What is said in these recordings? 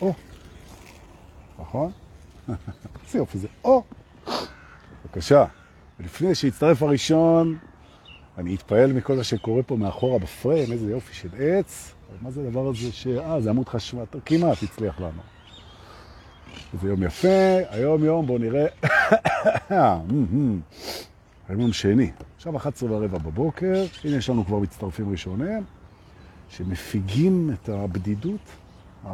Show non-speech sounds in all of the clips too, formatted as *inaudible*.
או. נכון? *laughs* איזה יופי זה, או. בבקשה. ולפני שיצטרף הראשון, אני אתפעל מכל מה שקורה פה מאחורה בפריים, איזה יופי של עץ. מה זה הדבר הזה ש... אה, זה עמוד חשמל, כמעט הצליח לנו. איזה יום יפה, היום יום, בואו נראה. *coughs* היום יום שני, עכשיו 11 ורבע בבוקר, הנה יש לנו כבר מצטרפים ראשונים, שמפיגים את הבדידות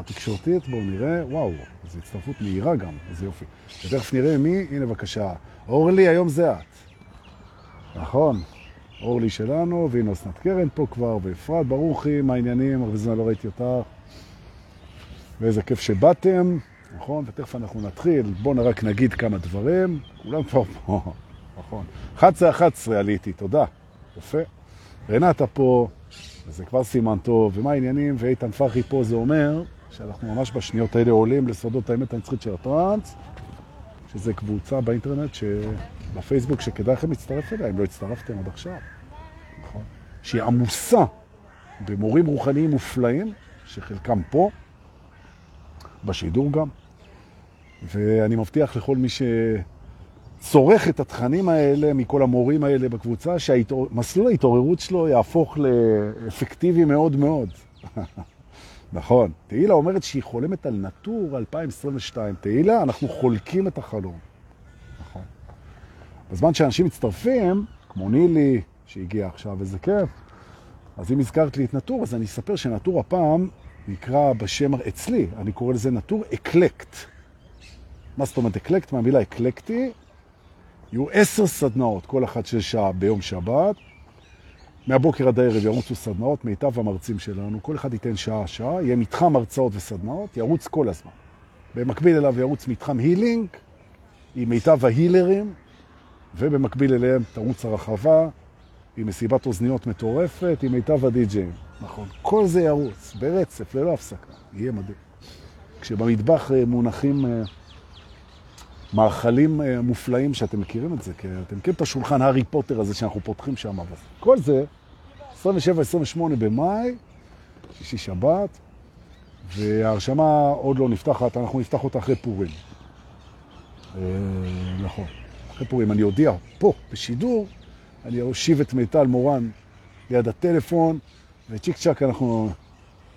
התקשורתית, בואו נראה, וואו, זו הצטרפות מהירה גם, איזה יופי. ותכף נראה מי, הנה בבקשה, אורלי, היום זה את. נכון, אורלי שלנו, והנה אסנת קרן פה כבר, ואפרת, ברוכי, מה העניינים, הרבה זמן לא ראיתי אותך. ואיזה כיף שבאתם, נכון? ותכף אנחנו נתחיל, בואו רק נגיד כמה דברים, כולם כבר פה, נכון. 11-11 עליתי, תודה, יפה. רנטה פה, וזה כבר סימן טוב, ומה העניינים, ואיתן פרחי פה, זה אומר שאנחנו ממש בשניות האלה עולים לסודות האמת הנצחית של הטרנס, שזה קבוצה באינטרנט, ש... בפייסבוק, שכדאי לכם להצטרף אליה, אם לא הצטרפתם עד עכשיו. נכון? שהיא עמוסה במורים רוחניים מופלאים, שחלקם פה, בשידור גם, ואני מבטיח לכל מי שצורך את התכנים האלה, מכל המורים האלה בקבוצה, שמסלול ההתעוררות שלו יהפוך לאפקטיבי מאוד מאוד. *laughs* נכון. תהילה אומרת שהיא חולמת על נטור 2022. תהילה, אנחנו חולקים את החלום. נכון. בזמן שאנשים מצטרפים, כמו נילי, שהגיע עכשיו, איזה כיף, אז אם הזכרת לי את נטור, אז אני אספר שנטור הפעם נקרא בשם אצלי, אני קורא לזה נטור אקלקט. מה זאת אומרת אקלקט? מהמילה אקלקטי, יהיו עשר סדנאות, כל אחת של שעה ביום שבת. מהבוקר עד הערב ירוצו סדנאות, מיטב המרצים שלנו, כל אחד ייתן שעה-שעה, יהיה מתחם הרצאות וסדנאות, ירוץ כל הזמן. במקביל אליו ירוץ מתחם healing, עם מיטב ההילרים, ובמקביל אליהם תרוץ הרחבה, עם מסיבת אוזניות מטורפת, עם מיטב הדי-ג'יים. נכון. כל זה ירוץ, ברצף, ללא הפסקה. יהיה מדהים. כשבמטבח אה, מונחים אה, מאכלים אה, מופלאים שאתם מכירים את זה, כי אתם מכירים את השולחן הארי פוטר הזה שאנחנו פותחים שם. כל זה, 27-28 במאי, שישי שבת, וההרשמה עוד לא נפתחת, אנחנו נפתח אותה אחרי פורים. נכון. אחרי פורים אני אודיע פה, בשידור, אני אושיב את מיטל מורן ליד הטלפון, וצ'יק צ'ק אנחנו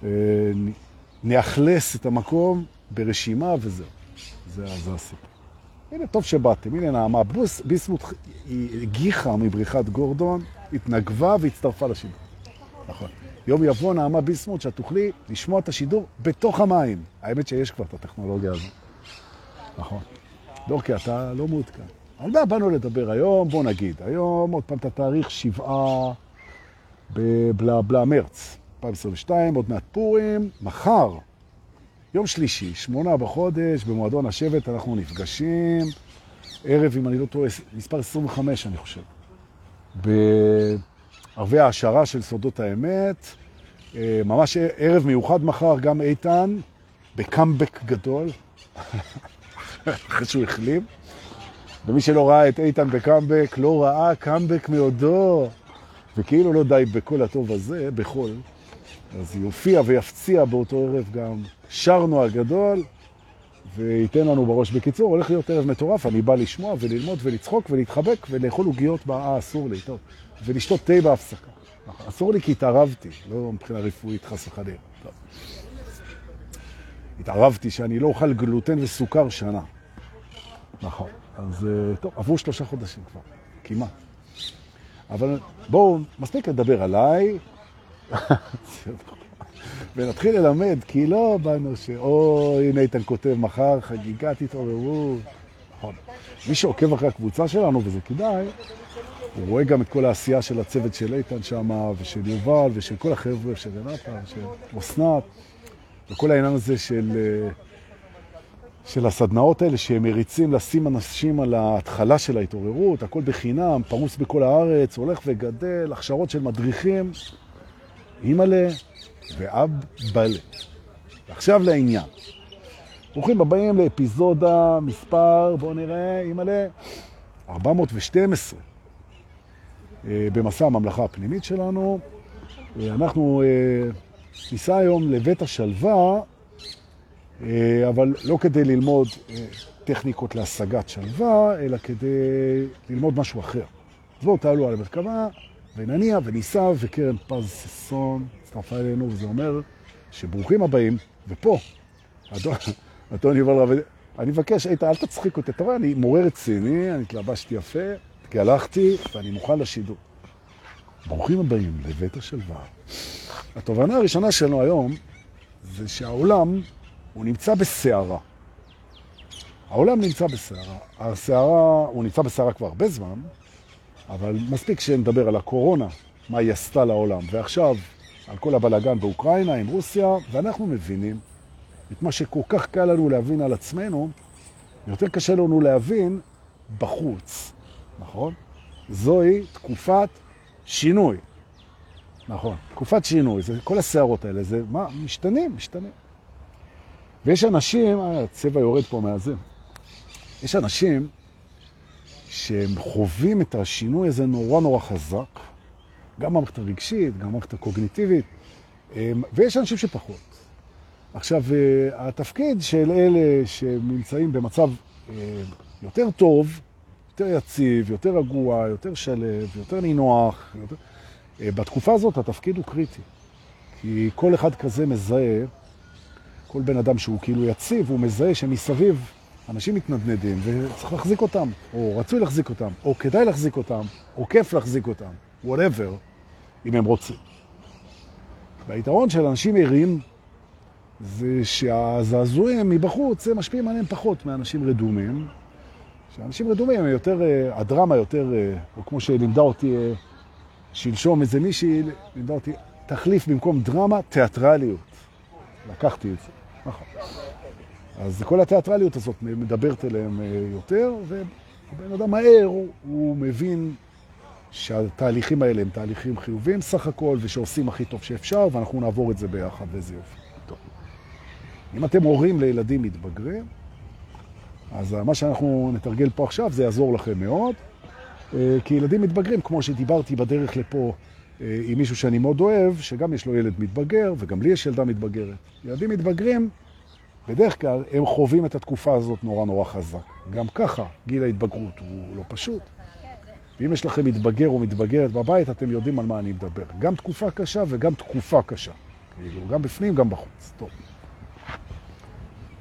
אה, נאכלס את המקום ברשימה וזהו. זה, זה הסיפור. הנה, טוב שבאתם. הנה נעמה בוס, ביסמוט הגיחה מבריחת גורדון, התנגבה והצטרפה לשידור. נכון. יום יבוא נעמה ביסמוט שאת תוכלי לשמוע את השידור בתוך המים. האמת שיש כבר את הטכנולוגיה הזו. נכון. דורקי, אתה לא מעודכן. על מה באנו לדבר היום? בוא נגיד. היום, עוד פעם את התאריך שבעה בבלה בלה מרץ 2022, עוד מעט פורים. מחר, יום שלישי, שמונה בחודש, במועדון השבט אנחנו נפגשים. ערב, אם אני לא טועה, מספר 25, אני חושב. בערבי ההשערה של סודות האמת. ממש ערב מיוחד מחר, גם איתן, בקאמבק גדול, *laughs* אחרי שהוא החלים. ומי שלא ראה את איתן בקאמבק, לא ראה קאמבק מעודו. וכאילו לא די בכל הטוב הזה, בכל, אז יופיע ויפציע באותו ערב גם שרנו הגדול, וייתן לנו בראש. בקיצור, הולך להיות ערב מטורף, אני בא לשמוע וללמוד ולצחוק ולהתחבק ולאכול עוגיות, אה, אסור לי, טוב, ולשתות תה בהפסקה. אסור לי כי התערבתי, לא מבחינה רפואית חס וחלילה. התערבתי שאני לא אוכל גלוטן וסוכר שנה. נכון. אז טוב, עברו שלושה חודשים כבר, כמעט. אבל בואו, מספיק לדבר עליי, *laughs* ונתחיל ללמד, כי לא באנו ש... או, הנה איתן כותב מחר, חגיגת התעוררות. נכון. מי שעוקב אחרי הקבוצה שלנו, וזה כדאי, הוא רואה גם את כל העשייה של הצוות של איתן שם, ושל יובל, ושל כל החבר'ה, של רנטה, של אסנת, וכל העניין הזה של... של הסדנאות האלה שהם מריצים לשים אנשים על ההתחלה של ההתעוררות, הכל בחינם, פרוס בכל הארץ, הולך וגדל, הכשרות של מדריכים, אימאלה ואב בלה. ועכשיו לעניין. ברוכים הבאים לאפיזודה מספר, בואו נראה, אימאלה, 412 במסע הממלכה הפנימית שלנו. אנחנו ניסע היום לבית השלווה אה, אבל לא כדי ללמוד אה, טכניקות להשגת שלווה, אלא כדי ללמוד משהו אחר. אז בואו תעלו על המרכבה, ונניע וניסה, וקרן פז ששון הצטרפה אלינו, וזה אומר שברוכים הבאים, ופה, אדון יובל רבי, אני מבקש, איתה, אל תצחיק אותי, אתה רואה, אני מורה רציני, אני התלבשתי יפה, התגלחתי, ואני מוכן לשידור. ברוכים הבאים לבית השלווה. התובנה הראשונה שלנו היום זה שהעולם הוא נמצא בסערה. העולם נמצא בסערה. הסערה, הוא נמצא בסערה כבר הרבה זמן, אבל מספיק שנדבר על הקורונה, מה היא עשתה לעולם, ועכשיו על כל הבלגן באוקראינה עם רוסיה, ואנחנו מבינים את מה שכל כך קל לנו להבין על עצמנו, יותר קשה לנו להבין בחוץ, נכון? זוהי תקופת שינוי. נכון, תקופת שינוי, זה כל הסערות האלה, זה מה? משתנים, משתנים. ויש אנשים, אה, הצבע יורד פה מהזה, יש אנשים שהם חווים את השינוי הזה נורא נורא חזק, גם במערכת הרגשית, גם במערכת הקוגניטיבית, ויש אנשים שפחות. עכשיו, אה, התפקיד של אלה שנמצאים במצב אה, יותר טוב, יותר יציב, יותר רגוע, יותר שלב, יותר נינוח, יותר... אה, בתקופה הזאת התפקיד הוא קריטי. כי כל אחד כזה מזהה, כל בן אדם שהוא כאילו יציב, הוא מזהה שמסביב אנשים מתנדנדים וצריך להחזיק אותם, או רצוי להחזיק אותם, או כדאי להחזיק אותם, או כיף להחזיק אותם, whatever, אם הם רוצים. והיתרון של אנשים ערים זה שהזעזועים מבחוץ זה משפיעים עליהם פחות מאנשים רדומים. שאנשים רדומים הם יותר, אה, הדרמה יותר, אה, או כמו שלימדה אותי אה, שלשום איזה מישהי, לימדה אותי, תחליף במקום דרמה, תיאטרליות. לקחתי את זה, נכון. אז כל התיאטרליות הזאת מדברת אליהם יותר, ובן אדם מהר הוא, הוא מבין שהתהליכים האלה הם תהליכים חיוביים סך הכל, ושעושים הכי טוב שאפשר, ואנחנו נעבור את זה ביחד, וזה יופי. טוב. אם אתם הורים לילדים מתבגרים, אז מה שאנחנו נתרגל פה עכשיו זה יעזור לכם מאוד, אה, כי ילדים מתבגרים, כמו שדיברתי בדרך לפה אה, עם מישהו שאני מאוד אוהב, שגם יש לו ילד מתבגר, וגם לי יש ילדה מתבגרת. ילדים מתבגרים, בדרך כלל הם חווים את התקופה הזאת נורא נורא חזק. גם ככה, גיל ההתבגרות הוא לא פשוט. ואם יש לכם מתבגר או מתבגרת בבית, אתם יודעים על מה אני מדבר. גם תקופה קשה וגם תקופה קשה. כאילו, גם בפנים, גם בחוץ. טוב.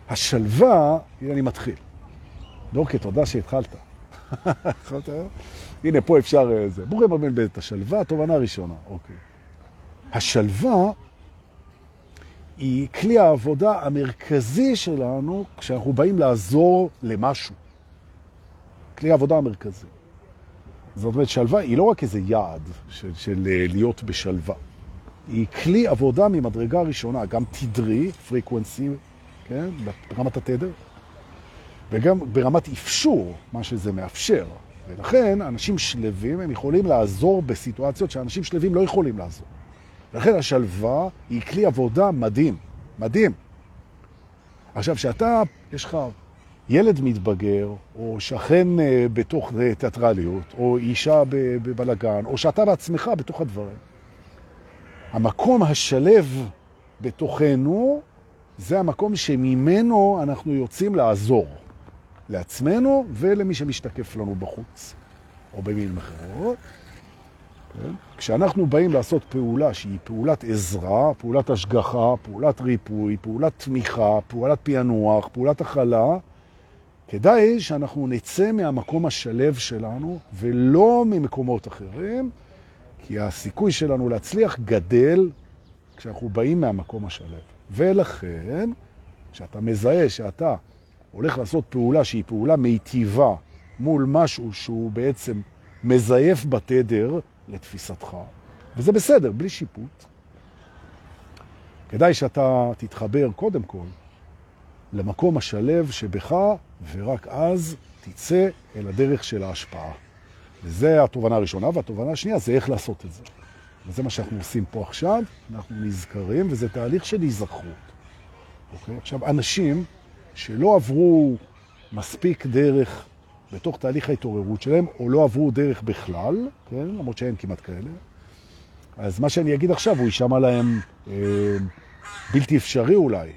השלווה, הנה אני מתחיל. דורקי, תודה שהתחלת. הנה, פה אפשר... אה, זה. ברוכים הבאים בית השלווה, תובנה ראשונה. אוקיי. השלווה היא כלי העבודה המרכזי שלנו כשאנחנו באים לעזור למשהו. כלי העבודה המרכזי. זאת אומרת, שלווה היא לא רק איזה יעד של, של אה, להיות בשלווה. היא כלי עבודה ממדרגה ראשונה, גם תדרי, פריקוונסי, כן, ברמת התדר, וגם ברמת אפשור, מה שזה מאפשר. ולכן אנשים שלווים, הם יכולים לעזור בסיטואציות שאנשים שלווים לא יכולים לעזור. ולכן השלווה היא כלי עבודה מדהים, מדהים. עכשיו, שאתה, יש לך ילד מתבגר, או שכן אה, בתוך אה, תיאטרליות, או אישה בבלגן, או שאתה בעצמך בתוך הדברים. המקום השלב בתוכנו זה המקום שממנו אנחנו יוצאים לעזור לעצמנו ולמי שמשתקף לנו בחוץ, או במילים אחרות. כן? כשאנחנו באים לעשות פעולה שהיא פעולת עזרה, פעולת השגחה, פעולת ריפוי, פעולת תמיכה, פעולת פענוח, פעולת הכלה, כדאי שאנחנו נצא מהמקום השלב שלנו ולא ממקומות אחרים, כי הסיכוי שלנו להצליח גדל כשאנחנו באים מהמקום השלב. ולכן, כשאתה מזהה שאתה הולך לעשות פעולה שהיא פעולה מיטיבה מול משהו שהוא בעצם מזייף בתדר לתפיסתך, וזה בסדר, בלי שיפוט, כדאי שאתה תתחבר קודם כל למקום השלב שבך, ורק אז תצא אל הדרך של ההשפעה. וזה התובנה הראשונה, והתובנה השנייה זה איך לעשות את זה. וזה מה שאנחנו עושים פה עכשיו, אנחנו נזכרים, וזה תהליך של היזכרות. אוקיי? עכשיו, אנשים שלא עברו מספיק דרך בתוך תהליך ההתעוררות שלהם, או לא עברו דרך בכלל, כן? למרות שאין כמעט כאלה, אז מה שאני אגיד עכשיו הוא יישמע להם אה, בלתי אפשרי אולי,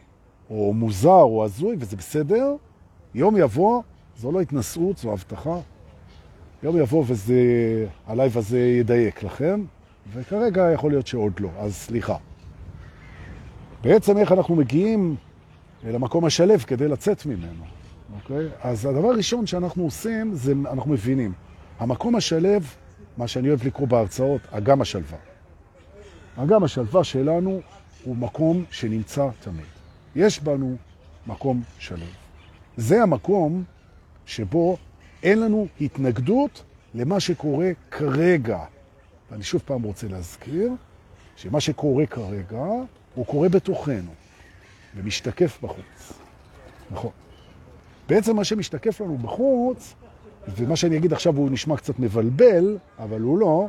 או מוזר או הזוי, וזה בסדר. יום יבוא, זו לא התנסות, זו הבטחה. יום יבוא וזה, הלייב הזה ידייק לכם, וכרגע יכול להיות שעוד לא, אז סליחה. בעצם איך אנחנו מגיעים למקום השלו כדי לצאת ממנו, אוקיי? אז הדבר הראשון שאנחנו עושים זה, אנחנו מבינים, המקום השלו, מה שאני אוהב לקרוא בהרצאות, אגם השלווה. אגם השלווה שלנו הוא מקום שנמצא תמיד. יש בנו מקום שלב. זה המקום שבו אין לנו התנגדות למה שקורה כרגע. ואני שוב פעם רוצה להזכיר שמה שקורה כרגע, הוא קורה בתוכנו ומשתקף בחוץ. נכון. בעצם מה שמשתקף לנו בחוץ, ומה שאני אגיד עכשיו הוא נשמע קצת מבלבל, אבל הוא לא,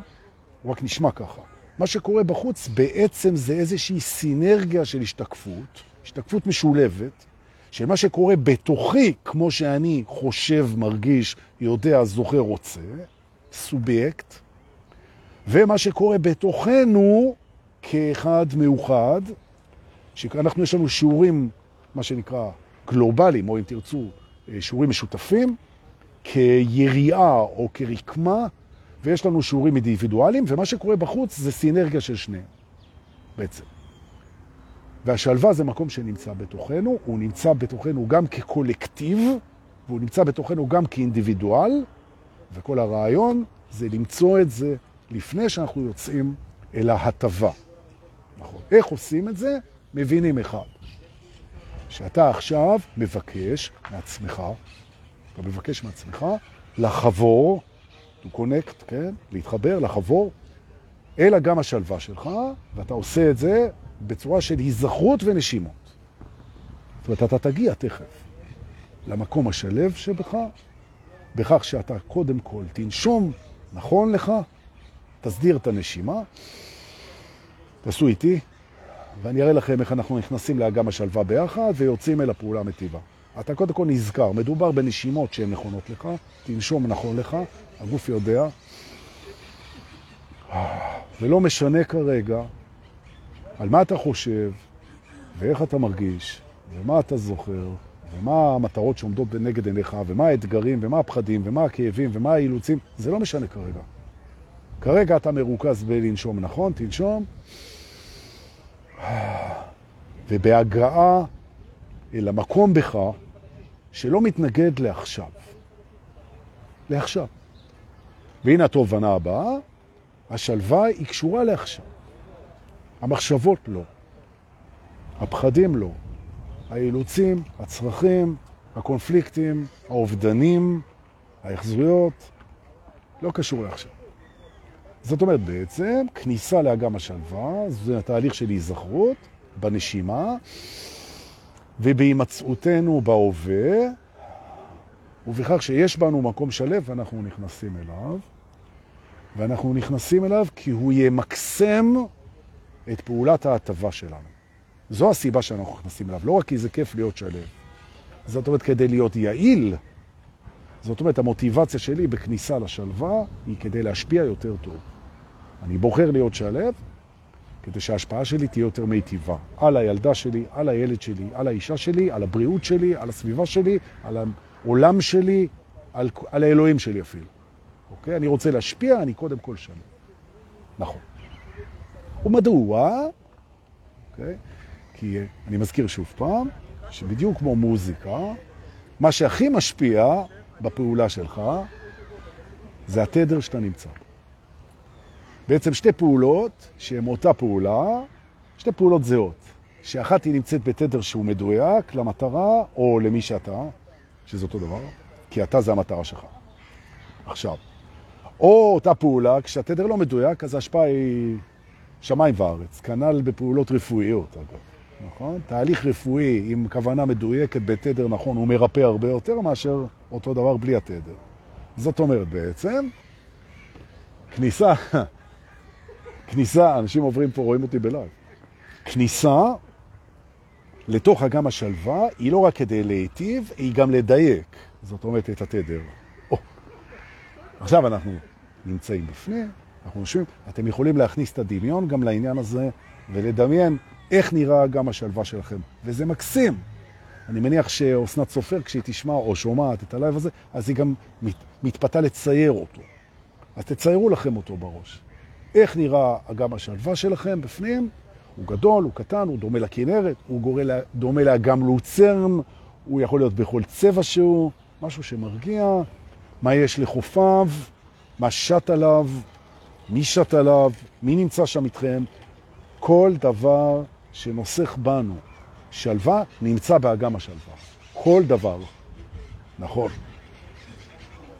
הוא רק נשמע ככה. מה שקורה בחוץ בעצם זה איזושהי סינרגיה של השתקפות, השתקפות משולבת, של מה שקורה בתוכי, כמו שאני חושב, מרגיש, יודע, זוכר, רוצה, סובייקט, ומה שקורה בתוכנו כאחד מאוחד, שאנחנו יש לנו שיעורים, מה שנקרא גלובליים, או אם תרצו, שיעורים משותפים, כיריעה או כרקמה, ויש לנו שיעורים אינדיבידואליים, ומה שקורה בחוץ זה סינרגיה של שניהם, בעצם. והשלווה זה מקום שנמצא בתוכנו, הוא נמצא בתוכנו גם כקולקטיב, והוא נמצא בתוכנו גם כאינדיבידואל, וכל הרעיון זה למצוא את זה לפני שאנחנו יוצאים אל ההטבה. נכון. איך עושים את זה? מבינים אחד. שאתה עכשיו מבקש מעצמך, אתה מבקש מעצמך לחבור, to connect, כן? להתחבר, לחבור, אל אגם השלווה שלך, ואתה עושה את זה בצורה של היזכרות ונשימות. זאת אומרת, אתה תגיע תכף למקום השלב שבך, בכך שאתה קודם כל תנשום נכון לך, תסדיר את הנשימה, תעשו איתי, ואני אראה לכם איך אנחנו נכנסים לאגם השלווה ביחד ויוצאים אל הפעולה המטיבה. אתה קודם כל נזכר, מדובר בנשימות שהן נכונות לך, תנשום נכון לך, הגוף יודע, ולא משנה כרגע על מה אתה חושב, ואיך אתה מרגיש, ומה אתה זוכר, ומה המטרות שעומדות בנגד עיניך, ומה האתגרים, ומה הפחדים, ומה הכאבים, ומה האילוצים, זה לא משנה כרגע. כרגע אתה מרוכז בלנשום נכון, תנשום, ובהגעה אל המקום בך שלא מתנגד לעכשיו. לעכשיו. והנה התובנה הבאה, השלווה היא קשורה לעכשיו. המחשבות לא, הפחדים לא, האילוצים, הצרכים, הקונפליקטים, האובדנים, ההחזויות, לא קשור לעכשיו. זאת אומרת, בעצם, כניסה לאגם השלווה, זה התהליך של היזכרות בנשימה, ובהימצאותנו בהווה, ובכך שיש בנו מקום שלב, אנחנו נכנסים אליו, ואנחנו נכנסים אליו כי הוא ימקסם את פעולת ההטבה שלנו. זו הסיבה שאנחנו נכנסים אליו, לא רק כי זה כיף להיות שלב. זאת אומרת, כדי להיות יעיל, זאת אומרת, המוטיבציה שלי בכניסה לשלווה היא כדי להשפיע יותר טוב. אני בוחר להיות שלב כדי שההשפעה שלי תהיה יותר מיטיבה. על הילדה שלי, על הילד שלי, על האישה שלי, על הבריאות שלי, על הסביבה שלי, על העולם שלי, על, על האלוהים שלי אפילו. אוקיי? אני רוצה להשפיע, אני קודם כל שלב. נכון. ומדוע? אוקיי? כי אני מזכיר שוב פעם, שבדיוק כמו מוזיקה, מה שהכי משפיע בפעולה שלך זה התדר שאתה נמצא. בעצם שתי פעולות שהן אותה פעולה, שתי פעולות זהות. שאחת היא נמצאת בתדר שהוא מדויק למטרה או למי שאתה, שזה אותו דבר, כי אתה זה המטרה שלך. עכשיו, או אותה פעולה, כשהתדר לא מדויק, אז ההשפעה היא שמיים וארץ, כנ"ל בפעולות רפואיות, אגב. נכון? תהליך רפואי עם כוונה מדויקת בתדר נכון, הוא מרפא הרבה יותר מאשר אותו דבר בלי התדר. זאת אומרת בעצם, כניסה, כניסה, אנשים עוברים פה, רואים אותי בלייב. כניסה לתוך אגם השלווה היא לא רק כדי להיטיב, היא גם לדייק. זאת אומרת, את התדר. או. עכשיו אנחנו נמצאים בפנים, אנחנו חושבים, אתם יכולים להכניס את הדמיון גם לעניין הזה ולדמיין איך נראה אגם השלווה שלכם. וזה מקסים. אני מניח שאסנת סופר, כשהיא תשמע או שומעת את הלייב הזה, אז היא גם מת, מתפתה לצייר אותו. אז תציירו לכם אותו בראש. איך נראה אגם השלווה שלכם בפנים? הוא גדול, הוא קטן, הוא דומה לכנרת, הוא דומה לאגם לוצרן, הוא יכול להיות בכל צבע שהוא, משהו שמרגיע, מה יש לחופיו, מה שט עליו, מי שט עליו, מי נמצא שם איתכם. כל דבר שנוסך בנו שלווה נמצא באגם השלווה. כל דבר. נכון.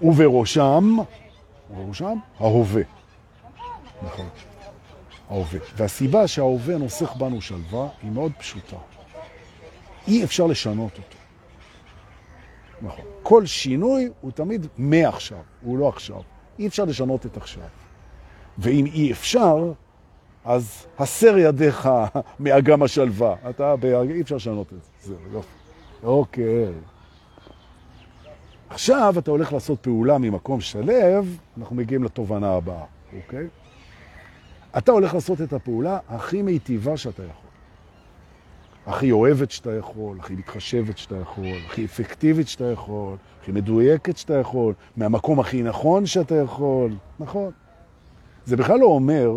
ובראשם, ובראשם, ההווה. נכון. ההווה. והסיבה שההווה נוסך בנו שלווה היא מאוד פשוטה. אי אפשר לשנות אותו. נכון. כל שינוי הוא תמיד מעכשיו, הוא לא עכשיו. אי אפשר לשנות את עכשיו. ואם אי אפשר, אז הסר ידיך *laughs* מאגם השלווה. אתה, אי אפשר לשנות את זה. זהו, יופי. אוקיי. עכשיו אתה הולך לעשות פעולה ממקום שלב, אנחנו מגיעים לתובנה הבאה, אוקיי? אתה הולך לעשות את הפעולה הכי מיטיבה שאתה יכול. הכי אוהבת שאתה יכול, הכי מתחשבת שאתה יכול, הכי אפקטיבית שאתה יכול, הכי מדויקת שאתה יכול, מהמקום הכי נכון שאתה יכול, נכון. זה בכלל לא אומר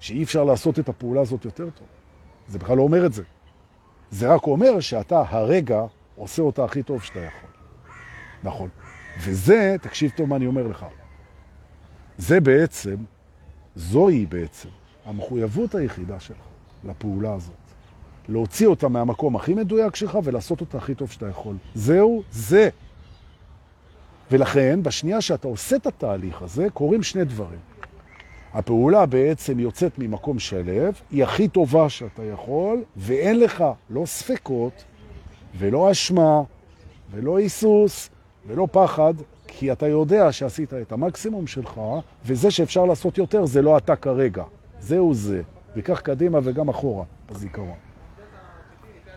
שאי אפשר לעשות את הפעולה הזאת יותר טוב. זה בכלל לא אומר את זה. זה רק אומר שאתה הרגע עושה אותה הכי טוב שאתה יכול. נכון. וזה, תקשיב טוב מה אני אומר לך, זה בעצם, זוהי בעצם המחויבות היחידה שלך לפעולה הזאת. להוציא אותה מהמקום הכי מדויק שלך ולעשות אותה הכי טוב שאתה יכול. זהו, זה. ולכן, בשנייה שאתה עושה את התהליך הזה, קורים שני דברים. הפעולה בעצם יוצאת ממקום שלב, היא הכי טובה שאתה יכול, ואין לך לא ספקות, ולא אשמה, ולא היסוס, ולא פחד, כי אתה יודע שעשית את המקסימום שלך, וזה שאפשר לעשות יותר זה לא אתה כרגע. זהו זה. וכך קדימה וגם אחורה בזיכרון.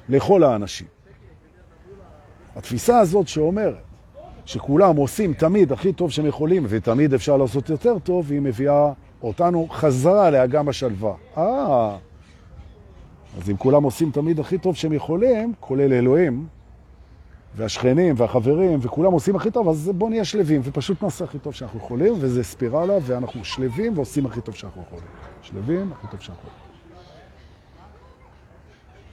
לכל האנשים. התפיסה הזאת שאומרת שכולם עושים תמיד הכי טוב שהם יכולים, ותמיד אפשר לעשות יותר טוב, היא מביאה אותנו חזרה לאגם השלווה. אה, אז אם כולם עושים תמיד הכי טוב שהם יכולים, כולל אלוהים, והשכנים והחברים, וכולם עושים הכי טוב, אז בואו נהיה שלבים, ופשוט נעשה הכי טוב שאנחנו יכולים, וזה ספירלה, ואנחנו שלבים ועושים הכי טוב שאנחנו יכולים. שלבים, הכי טוב שאנחנו יכולים.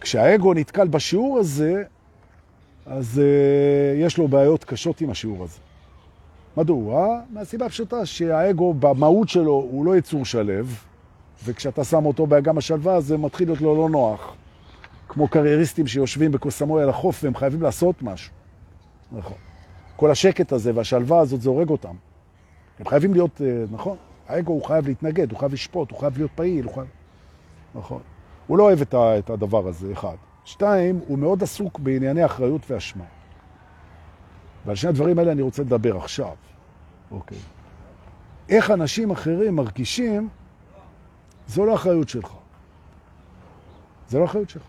כשהאגו נתקל בשיעור הזה, אז uh, יש לו בעיות קשות עם השיעור הזה. מדוע? מהסיבה פשוטה שהאגו במהות שלו הוא לא יצור שלב, וכשאתה שם אותו באגם השלווה זה מתחיל להיות לו לא נוח. כמו קרייריסטים שיושבים בקוסמוי על החוף והם חייבים לעשות משהו. נכון. כל השקט הזה והשלווה הזאת זה הורג אותם. הם חייבים להיות, אה, נכון, האגו הוא חייב להתנגד, הוא חייב לשפוט, הוא חייב להיות פעיל, הוא חייב... נכון. הוא לא אוהב את הדבר הזה, אחד. שתיים, הוא מאוד עסוק בענייני אחריות ואשמה. ועל שני הדברים האלה אני רוצה לדבר עכשיו. אוקיי. איך אנשים אחרים מרגישים, זו לא אחריות שלך. זה לא אחריות שלך.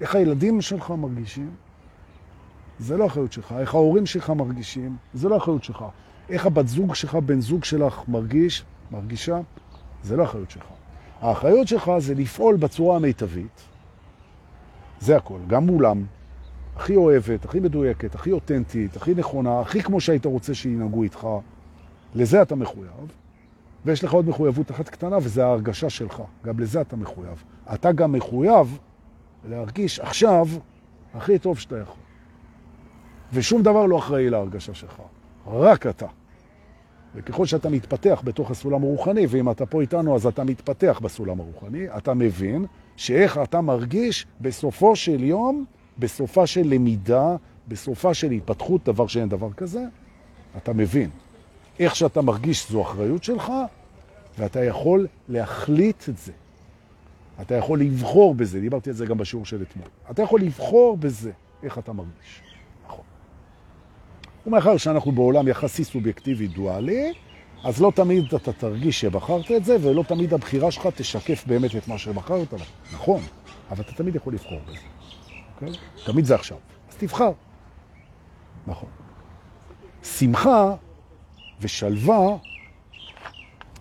איך הילדים שלך מרגישים, זה לא אחריות שלך. איך ההורים שלך מרגישים, זה לא אחריות שלך. איך הבת זוג שלך, בן זוג שלך מרגיש, מרגישה, זה לא אחריות שלך. האחריות שלך זה לפעול בצורה המיטבית. זה הכל, גם מולם. הכי אוהבת, הכי מדויקת, הכי אותנטית, הכי נכונה, הכי כמו שהיית רוצה שינהגו איתך. לזה אתה מחויב. ויש לך עוד מחויבות אחת קטנה, וזה ההרגשה שלך. גם לזה אתה מחויב. אתה גם מחויב להרגיש עכשיו הכי טוב שאתה יכול. ושום דבר לא אחראי להרגשה שלך, רק אתה. וככל שאתה מתפתח בתוך הסולם הרוחני, ואם אתה פה איתנו אז אתה מתפתח בסולם הרוחני, אתה מבין שאיך אתה מרגיש בסופו של יום, בסופה של למידה, בסופה של התפתחות, דבר שאין דבר כזה, אתה מבין. איך שאתה מרגיש זו אחריות שלך, ואתה יכול להחליט את זה. אתה יכול לבחור בזה, דיברתי על זה גם בשיעור של אתמול. אתה יכול לבחור בזה איך אתה מרגיש. ומאחר שאנחנו בעולם יחסי סובייקטיבי דואלי, אז לא תמיד אתה תרגיש שבחרת את זה, ולא תמיד הבחירה שלך תשקף באמת את מה שבחרת. נכון, אבל אתה תמיד יכול לבחור בזה. אוקיי? תמיד זה עכשיו. אז תבחר. נכון. שמחה ושלווה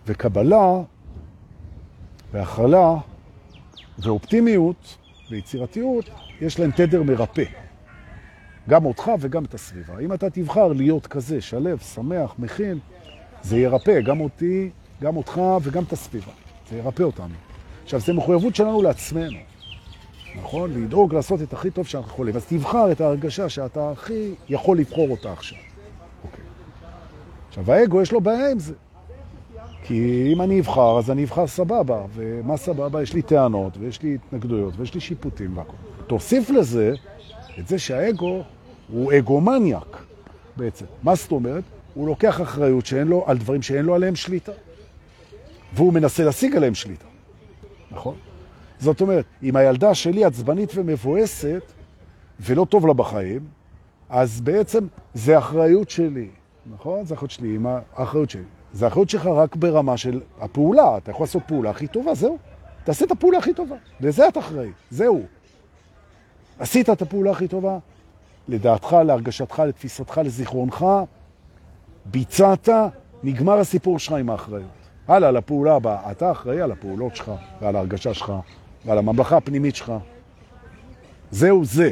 וקבלה והכלה ואופטימיות ויצירתיות, יש להם תדר מרפא. גם אותך וגם את הסביבה. אם אתה תבחר להיות כזה, שלב, שמח, מכין, זה ירפא גם אותי, גם אותך וגם את הסביבה. זה ירפא אותנו. עכשיו, זו מחויבות שלנו לעצמנו, נכון? לדאוג לעשות את הכי טוב שאנחנו יכולים. אז תבחר את ההרגשה שאתה הכי יכול לבחור אותה עכשיו. אוקיי. עכשיו, האגו יש לו בעיה עם זה. כי אם אני אבחר, אז אני אבחר סבבה, ומה סבבה? יש לי טענות, ויש לי התנגדויות, ויש לי שיפוטים והכל. תוסיף לזה את זה שהאגו הוא אגומניאק בעצם. מה זאת אומרת? הוא לוקח אחריות שאין לו, על דברים שאין לו עליהם שליטה, והוא מנסה להשיג עליהם שליטה, נכון? זאת אומרת, אם הילדה שלי עצבנית ומבואסת, ולא טוב לה בחיים, אז בעצם זה אחריות שלי, נכון? זה אחריות שלי, עם האחריות שלי. זה אחריות שלך רק ברמה של הפעולה. אתה יכול לעשות פעולה הכי טובה, זהו. תעשה את הפעולה הכי טובה. לזה אתה אחראי, זהו. עשית את הפעולה הכי טובה, לדעתך, להרגשתך, לתפיסתך, לזיכרונך, ביצעת, נגמר הסיפור שלך עם האחריות. הלאה, לפעולה הבאה. אתה אחראי על הפעולות שלך, ועל ההרגשה שלך, ועל הממלכה הפנימית שלך. זהו זה.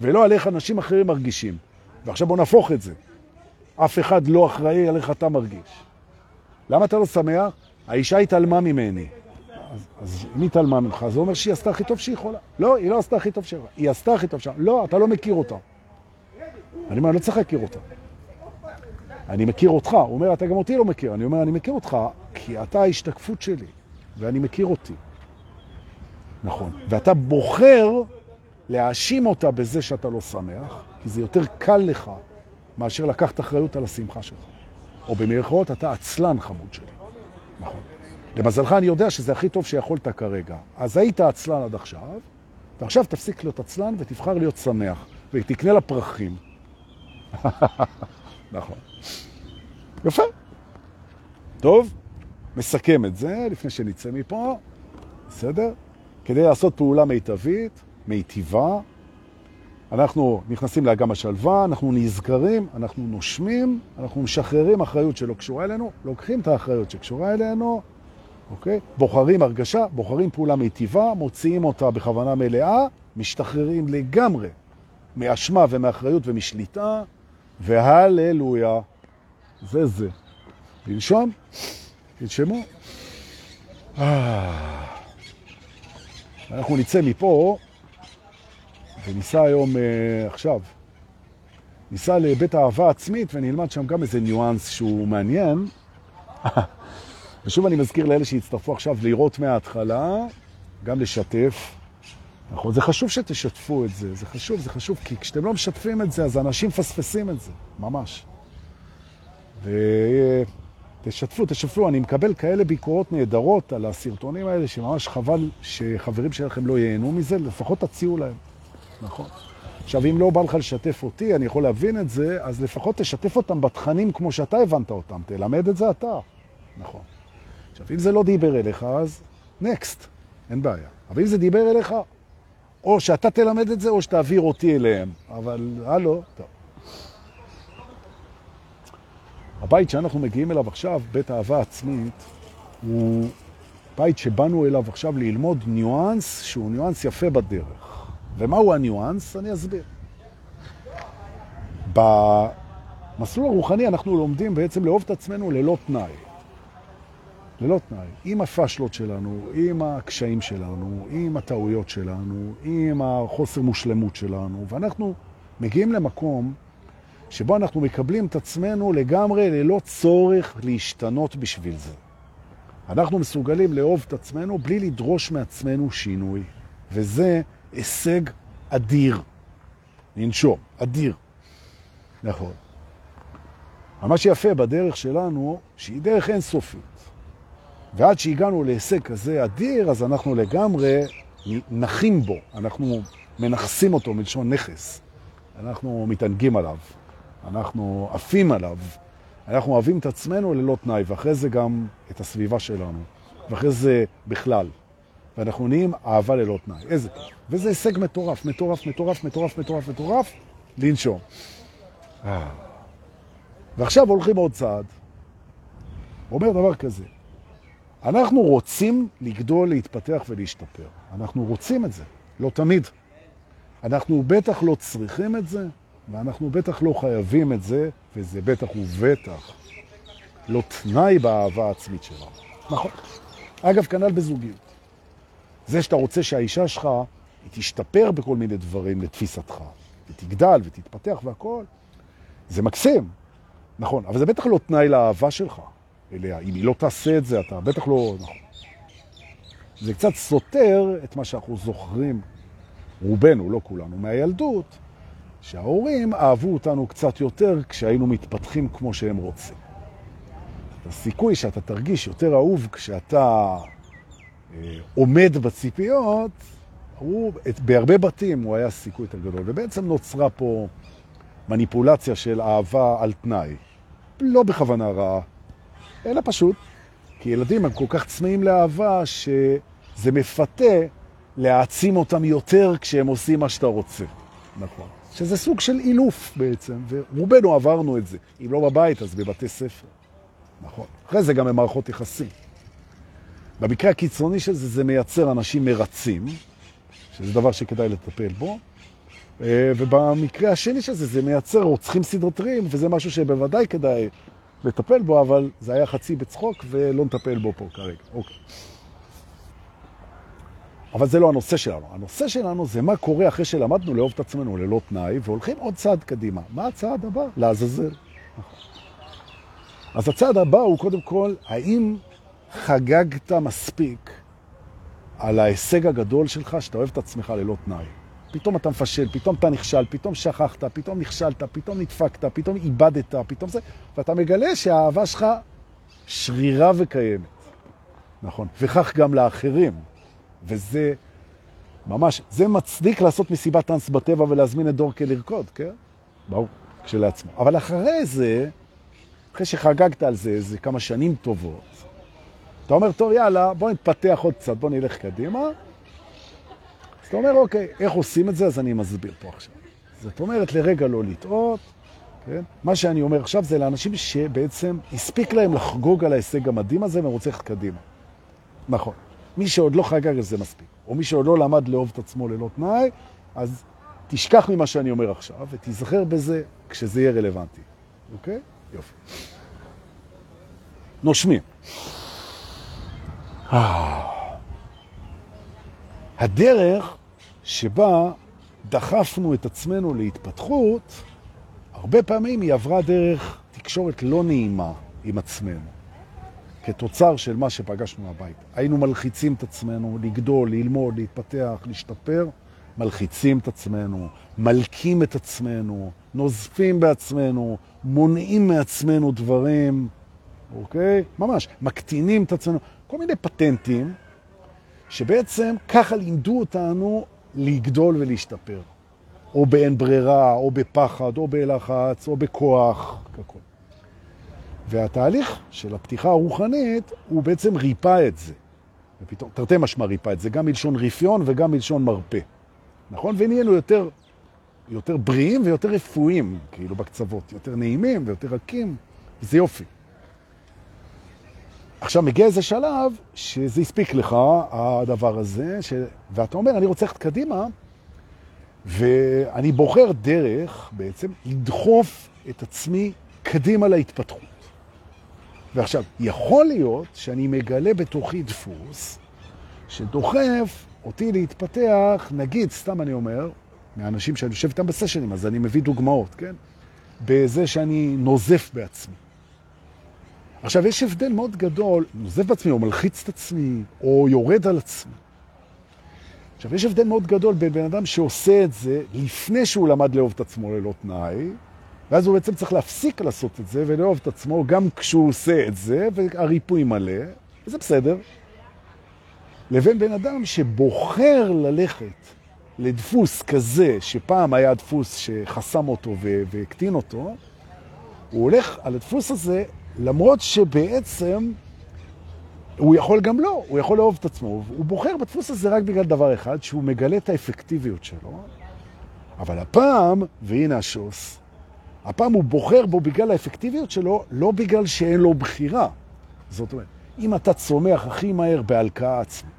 ולא על איך אנשים אחרים מרגישים. ועכשיו בוא נהפוך את זה. אף אחד לא אחראי על איך אתה מרגיש. למה אתה לא שמח? האישה התעלמה ממני. אז, אז אם היא התעלמה ממך, זה אומר שהיא עשתה הכי טוב שהיא יכולה. לא, היא לא עשתה הכי טוב שהיא יכולה. היא עשתה הכי טוב שהיא יכולה. לא, אתה לא מכיר אותה. אני אומר, אני לא צריך להכיר אותה. אני מכיר אותך. הוא אומר, אתה גם אותי לא מכיר. אני אומר, אני מכיר אותך כי אתה ההשתקפות שלי, ואני מכיר אותי. נכון. ואתה בוחר להאשים אותה בזה שאתה לא שמח, כי זה יותר קל לך מאשר לקחת אחריות על השמחה שלך. או במירכאות, אתה עצלן חמוד שלי. נכון. למזלך אני יודע שזה הכי טוב שיכולת כרגע. אז היית עצלן עד עכשיו, ועכשיו תפסיק להיות עצלן ותבחר להיות שמח, ותקנה לה פרחים. *laughs* נכון. יפה. טוב, מסכם את זה לפני שנצא מפה, בסדר? כדי לעשות פעולה מיטבית, מיטיבה, אנחנו נכנסים לאגם השלווה, אנחנו נזכרים, אנחנו נושמים, אנחנו משחררים אחריות שלא קשורה אלינו, לוקחים את האחריות שקשורה אלינו, אוקיי? בוחרים הרגשה, בוחרים פעולה מיטיבה, מוציאים אותה בכוונה מלאה, משתחררים לגמרי מאשמה ומאחריות ומשליטה, והללויה. זה זה. לנשום, תנשמו. אה. אנחנו נצא מפה וניסע היום, אה, עכשיו, ניסע לבית האהבה עצמית ונלמד שם גם איזה ניואנס שהוא מעניין. *laughs* ושוב אני מזכיר לאלה שהצטרפו עכשיו לראות מההתחלה, גם לשתף. נכון, זה חשוב שתשתפו את זה, זה חשוב, זה חשוב, כי כשאתם לא משתפים את זה, אז אנשים פספסים את זה, ממש. ותשתפו, תשתפו, אני מקבל כאלה ביקורות נהדרות על הסרטונים האלה, שממש חבל שחברים שלכם לא ייהנו מזה, לפחות תציעו להם. נכון. עכשיו, אם לא בא לך לשתף אותי, אני יכול להבין את זה, אז לפחות תשתף אותם בתכנים כמו שאתה הבנת אותם, תלמד את זה אתה. נכון. עכשיו, אם זה לא דיבר אליך, אז נקסט, אין בעיה. אבל אם זה דיבר אליך, או שאתה תלמד את זה, או שתעביר אותי אליהם. אבל, הלו, טוב. הבית שאנחנו מגיעים אליו עכשיו, בית אהבה עצמית, הוא בית שבאנו אליו עכשיו ללמוד ניואנס שהוא ניואנס יפה בדרך. ומהו הניואנס? אני אסביר. במסלול הרוחני אנחנו לומדים בעצם לאהוב את עצמנו ללא תנאי. ללא תנאי. עם הפשלות שלנו, עם הקשיים שלנו, עם הטעויות שלנו, עם החוסר מושלמות שלנו, ואנחנו מגיעים למקום שבו אנחנו מקבלים את עצמנו לגמרי ללא צורך להשתנות בשביל זה. אנחנו מסוגלים לאהוב את עצמנו בלי לדרוש מעצמנו שינוי, וזה הישג אדיר. ננשום, אדיר. נכון. מה שיפה בדרך שלנו, שהיא דרך אינסופית. ועד שהגענו להישג כזה אדיר, אז אנחנו לגמרי נחים בו, אנחנו מנחסים אותו מלשון נכס. אנחנו מתענגים עליו, אנחנו עפים עליו, אנחנו אוהבים את עצמנו ללא תנאי, ואחרי זה גם את הסביבה שלנו, ואחרי זה בכלל. ואנחנו נהיים אהבה ללא תנאי. איזה כיף. וזה הישג מטורף, מטורף, מטורף, מטורף, מטורף, מטורף, לנשום. אה. ועכשיו הולכים עוד צעד. אומר דבר כזה, אנחנו רוצים לגדול, להתפתח ולהשתפר. אנחנו רוצים את זה, לא תמיד. אנחנו בטח לא צריכים את זה, ואנחנו בטח לא חייבים את זה, וזה בטח ובטח לא תנאי באהבה העצמית שלנו. נכון. אגב, כנ"ל בזוגיות. זה שאתה רוצה שהאישה שלך היא תשתפר בכל מיני דברים לתפיסתך, ותגדל ותתפתח והכל, זה מקסים, נכון, אבל זה בטח לא תנאי לאהבה שלך אליה. אם היא לא תעשה את זה, אתה בטח לא... נכון. זה קצת סותר את מה שאנחנו זוכרים, רובנו, לא כולנו, מהילדות, שההורים אהבו אותנו קצת יותר כשהיינו מתפתחים כמו שהם רוצים. הסיכוי שאתה תרגיש יותר אהוב כשאתה אה, עומד בציפיות, הוא, את, בהרבה בתים הוא היה סיכוי יותר גדול, ובעצם נוצרה פה מניפולציה של אהבה על תנאי. לא בכוונה רעה, אלא פשוט, כי ילדים הם כל כך צמאים לאהבה שזה מפתה להעצים אותם יותר כשהם עושים מה שאתה רוצה. נכון. שזה סוג של אילוף בעצם, ורובנו עברנו את זה. אם לא בבית, אז בבתי ספר. נכון. אחרי זה גם במערכות יחסים. במקרה הקיצוני של זה, זה מייצר אנשים מרצים, שזה דבר שכדאי לטפל בו, אה, ובמקרה השני של זה, זה מייצר רוצחים סדרתיים, וזה משהו שבוודאי כדאי לטפל בו, אבל זה היה חצי בצחוק ולא נטפל בו פה כרגע. אוקיי. אבל זה לא הנושא שלנו. הנושא שלנו זה מה קורה אחרי שלמדנו לאהוב את עצמנו ללא תנאי, והולכים עוד צעד קדימה. מה הצעד הבא? לעזאזל. אז הצעד הבא הוא קודם כל, האם חגגת מספיק על ההישג הגדול שלך, שאתה אוהב את עצמך ללא תנאי. פתאום אתה מפשל, פתאום אתה נכשל, פתאום שכחת, פתאום נכשלת, פתאום נדפקת, פתאום איבדת, פתאום זה, ואתה מגלה שהאהבה שלך שרירה וקיימת. נכון. וכך גם לאחרים. וזה ממש, זה מצדיק לעשות מסיבת טנס בטבע ולהזמין את דורקה לרקוד, כן? ברור, כשלעצמו. אבל אחרי זה, אחרי שחגגת על זה איזה כמה שנים טובות, אתה אומר, טוב, יאללה, בוא נתפתח עוד קצת, בוא נלך קדימה. אתה אומר, אוקיי, איך עושים את זה? אז אני מסביר פה עכשיו. זאת אומרת, לרגע לא לטעות, כן? מה שאני אומר עכשיו זה לאנשים שבעצם הספיק להם לחגוג על ההישג המדהים הזה והם רוצים ללכת קדימה. נכון. מי שעוד לא חגג את זה מספיק, או מי שעוד לא למד לאהוב את עצמו ללא תנאי, אז תשכח ממה שאני אומר עכשיו ותיזכר בזה כשזה יהיה רלוונטי. אוקיי? יופי. נושמים. הדרך שבה דחפנו את עצמנו להתפתחות, הרבה פעמים היא עברה דרך תקשורת לא נעימה עם עצמנו, כתוצר של מה שפגשנו הבית. היינו מלחיצים את עצמנו לגדול, ללמוד, להתפתח, להשתפר, מלחיצים את עצמנו, מלקים את עצמנו, נוזפים בעצמנו, מונעים מעצמנו דברים, אוקיי? ממש, מקטינים את עצמנו. כל מיני פטנטים שבעצם ככה לימדו אותנו לגדול ולהשתפר. או באין ברירה, או בפחד, או בלחץ, או בכוח, ככל. והתהליך של הפתיחה הרוחנית הוא בעצם ריפה את זה. ופתאום, תרתי משמע ריפה את זה, גם מלשון רפיון וגם מלשון מרפא. נכון? ונהיינו יותר, יותר בריאים ויותר רפואיים, כאילו בקצוות, יותר נעימים ויותר רכים, וזה יופי. עכשיו מגיע איזה שלב שזה הספיק לך, הדבר הזה, ש... ואתה אומר, אני רוצה ללכת קדימה, ואני בוחר דרך בעצם לדחוף את עצמי קדימה להתפתחות. ועכשיו, יכול להיות שאני מגלה בתוכי דפוס שדוחף אותי להתפתח, נגיד, סתם אני אומר, מהאנשים שאני יושב איתם בסשנים, אז אני מביא דוגמאות, כן? בזה שאני נוזף בעצמי. עכשיו, יש הבדל מאוד גדול, נוזף בעצמי, או מלחיץ את עצמי, או יורד על עצמי. עכשיו, יש הבדל מאוד גדול בין בן אדם שעושה את זה לפני שהוא למד לאהוב את עצמו ללא תנאי, ואז הוא בעצם צריך להפסיק לעשות את זה ולאהוב את עצמו גם כשהוא עושה את זה, והריפוי מלא, וזה בסדר. לבין בן אדם שבוחר ללכת לדפוס כזה, שפעם היה דפוס שחסם אותו והקטין אותו, הוא הולך על הדפוס הזה למרות שבעצם הוא יכול גם לא, הוא יכול לאהוב את עצמו. הוא בוחר בדפוס הזה רק בגלל דבר אחד, שהוא מגלה את האפקטיביות שלו. אבל הפעם, והנה השוס, הפעם הוא בוחר בו בגלל האפקטיביות שלו, לא בגלל שאין לו בחירה. זאת אומרת, אם אתה צומח הכי מהר בהלקאה עצמית,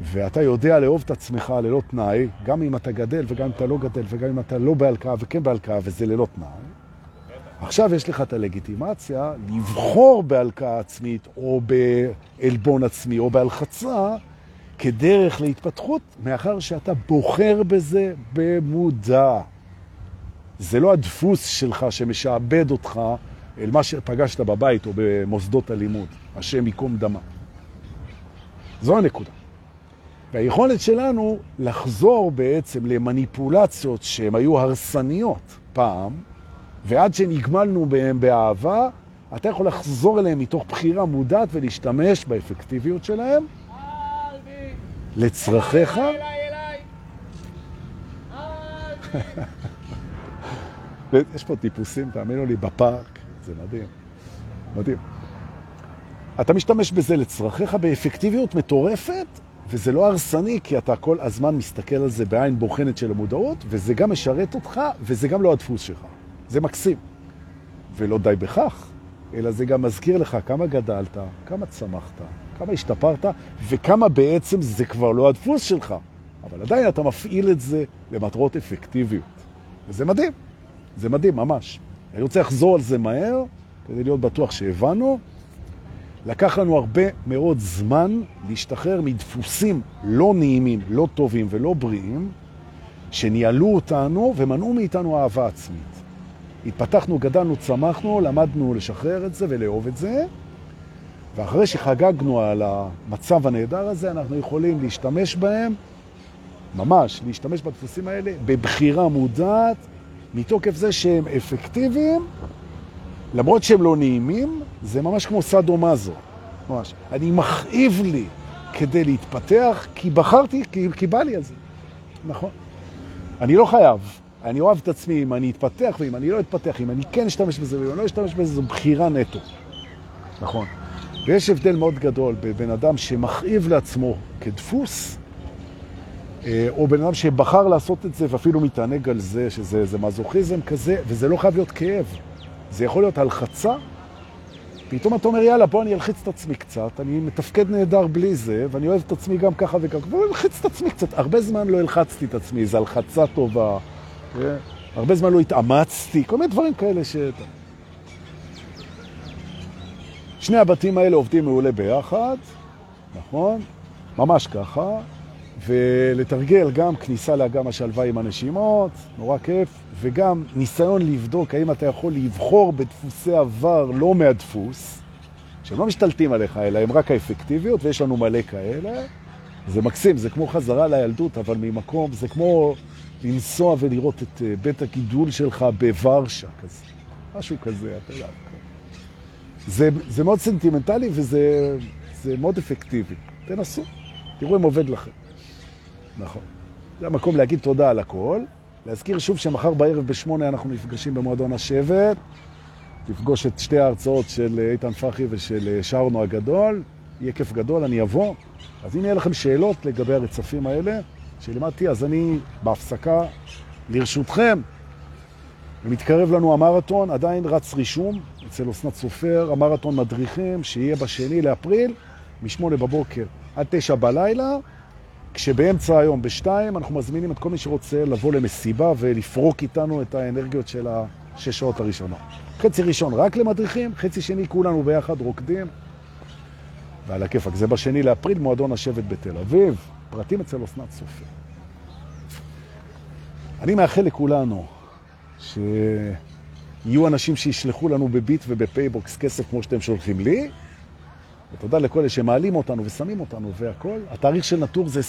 ואתה יודע לאהוב את עצמך ללא תנאי, גם אם אתה גדל וגם אם אתה לא גדל וגם אם אתה לא בהלקאה וכן בהלקאה וזה ללא תנאי, עכשיו יש לך את הלגיטימציה לבחור בהלקאה עצמית או בעלבון עצמי או בהלחצה כדרך להתפתחות, מאחר שאתה בוחר בזה במודע. זה לא הדפוס שלך שמשעבד אותך אל מה שפגשת בבית או במוסדות הלימוד, השם יקום דמה. זו הנקודה. והיכולת שלנו לחזור בעצם למניפולציות שהן היו הרסניות פעם, ועד שנגמלנו בהם באהבה, אתה יכול לחזור אליהם מתוך בחירה מודעת ולהשתמש באפקטיביות שלהם לצרכיך. יש פה טיפוסים, תאמינו לי, בפארק, זה מדהים. מדהים. אתה משתמש בזה לצרכיך באפקטיביות מטורפת, וזה לא הרסני, כי אתה כל הזמן מסתכל על זה בעין בוחנת של המודעות, וזה גם משרת אותך, וזה גם לא הדפוס שלך. זה מקסים. ולא די בכך, אלא זה גם מזכיר לך כמה גדלת, כמה צמחת, כמה השתפרת, וכמה בעצם זה כבר לא הדפוס שלך. אבל עדיין אתה מפעיל את זה למטרות אפקטיביות. וזה מדהים. זה מדהים, ממש. אני רוצה לחזור על זה מהר, כדי להיות בטוח שהבנו. לקח לנו הרבה מאוד זמן להשתחרר מדפוסים לא נעימים, לא טובים ולא בריאים, שניהלו אותנו ומנעו מאיתנו אהבה עצמית. התפתחנו, גדלנו, צמחנו, למדנו לשחרר את זה ולאהוב את זה, ואחרי שחגגנו על המצב הנהדר הזה, אנחנו יכולים להשתמש בהם, ממש, להשתמש בדפוסים האלה בבחירה מודעת, מתוקף זה שהם אפקטיביים, למרות שהם לא נעימים, זה ממש כמו סדו-מזו. ממש. אני מכאיב לי כדי להתפתח, כי בחרתי, כי, כי בא לי על זה. נכון. אני לא חייב. אני אוהב את עצמי אם אני אתפתח ואם אני לא אתפתח, אם אני כן אשתמש בזה ואם אני לא אשתמש בזה, זו בחירה נטו. נכון. ויש הבדל מאוד גדול בבן אדם שמכאיב לעצמו כדפוס, אה, או בן אדם שבחר לעשות את זה ואפילו מתענג על זה, שזה מזוכיזם כזה, וזה לא חייב להיות כאב. זה יכול להיות הלחצה, פתאום אתה אומר, יאללה, בוא אני אלחיץ את עצמי קצת, אני מתפקד נהדר בלי זה, ואני אוהב את עצמי גם ככה וככה, בוא אלחיץ את עצמי קצת. הרבה זמן לא הלחצתי את עצמי, זו הלחצה טובה. הרבה זמן לא התאמצתי, כל מיני דברים כאלה ש... שני הבתים האלה עובדים מעולה ביחד, נכון? ממש ככה. ולתרגל גם כניסה לאגם השלווה עם הנשימות, נורא כיף, וגם ניסיון לבדוק האם אתה יכול לבחור בדפוסי עבר לא מהדפוס, שהם לא משתלטים עליך, אלא הם רק האפקטיביות, ויש לנו מלא כאלה. זה מקסים, זה כמו חזרה לילדות, אבל ממקום, זה כמו לנסוע ולראות את אה, בית הגידול שלך בוורשה, כזה. משהו כזה, אתה יודע. זה, זה מאוד סנטימנטלי וזה מאוד אפקטיבי. תנסו, תראו אם עובד לכם. נכון. זה המקום להגיד תודה על הכל. להזכיר שוב שמחר בערב בשמונה אנחנו נפגשים במועדון השבט. תפגוש את שתי ההרצאות של איתן פחי ושל שרנו הגדול. יהיה כיף גדול, אני אבוא. אז אם יהיה לכם שאלות לגבי הרצפים האלה שלימדתי, אז אני בהפסקה לרשותכם. ומתקרב לנו המרתון, עדיין רץ רישום אצל אסנת סופר, המרתון מדריכים, שיהיה בשני לאפריל, משמונה בבוקר עד תשע בלילה. כשבאמצע היום, בשתיים, אנחנו מזמינים את כל מי שרוצה לבוא למסיבה ולפרוק איתנו את האנרגיות של השש שעות הראשונות. חצי ראשון רק למדריכים, חצי שני כולנו ביחד רוקדים. ועל הכיפאק, זה בשני לאפריל, מועדון השבט בתל אביב, פרטים אצל אסנת סופר. אני מאחל לכולנו שיהיו אנשים שישלחו לנו בביט ובפייבוקס כסף כמו שאתם שולחים לי, ותודה לכל אלה שמעלים אותנו ושמים אותנו והכל. התאריך של נטור זה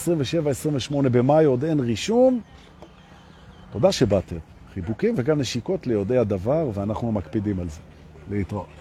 27-28 במאי, עוד אין רישום. תודה שבאתם. חיבוקים וגם נשיקות ליודעי הדבר, ואנחנו מקפידים על זה. להתראות.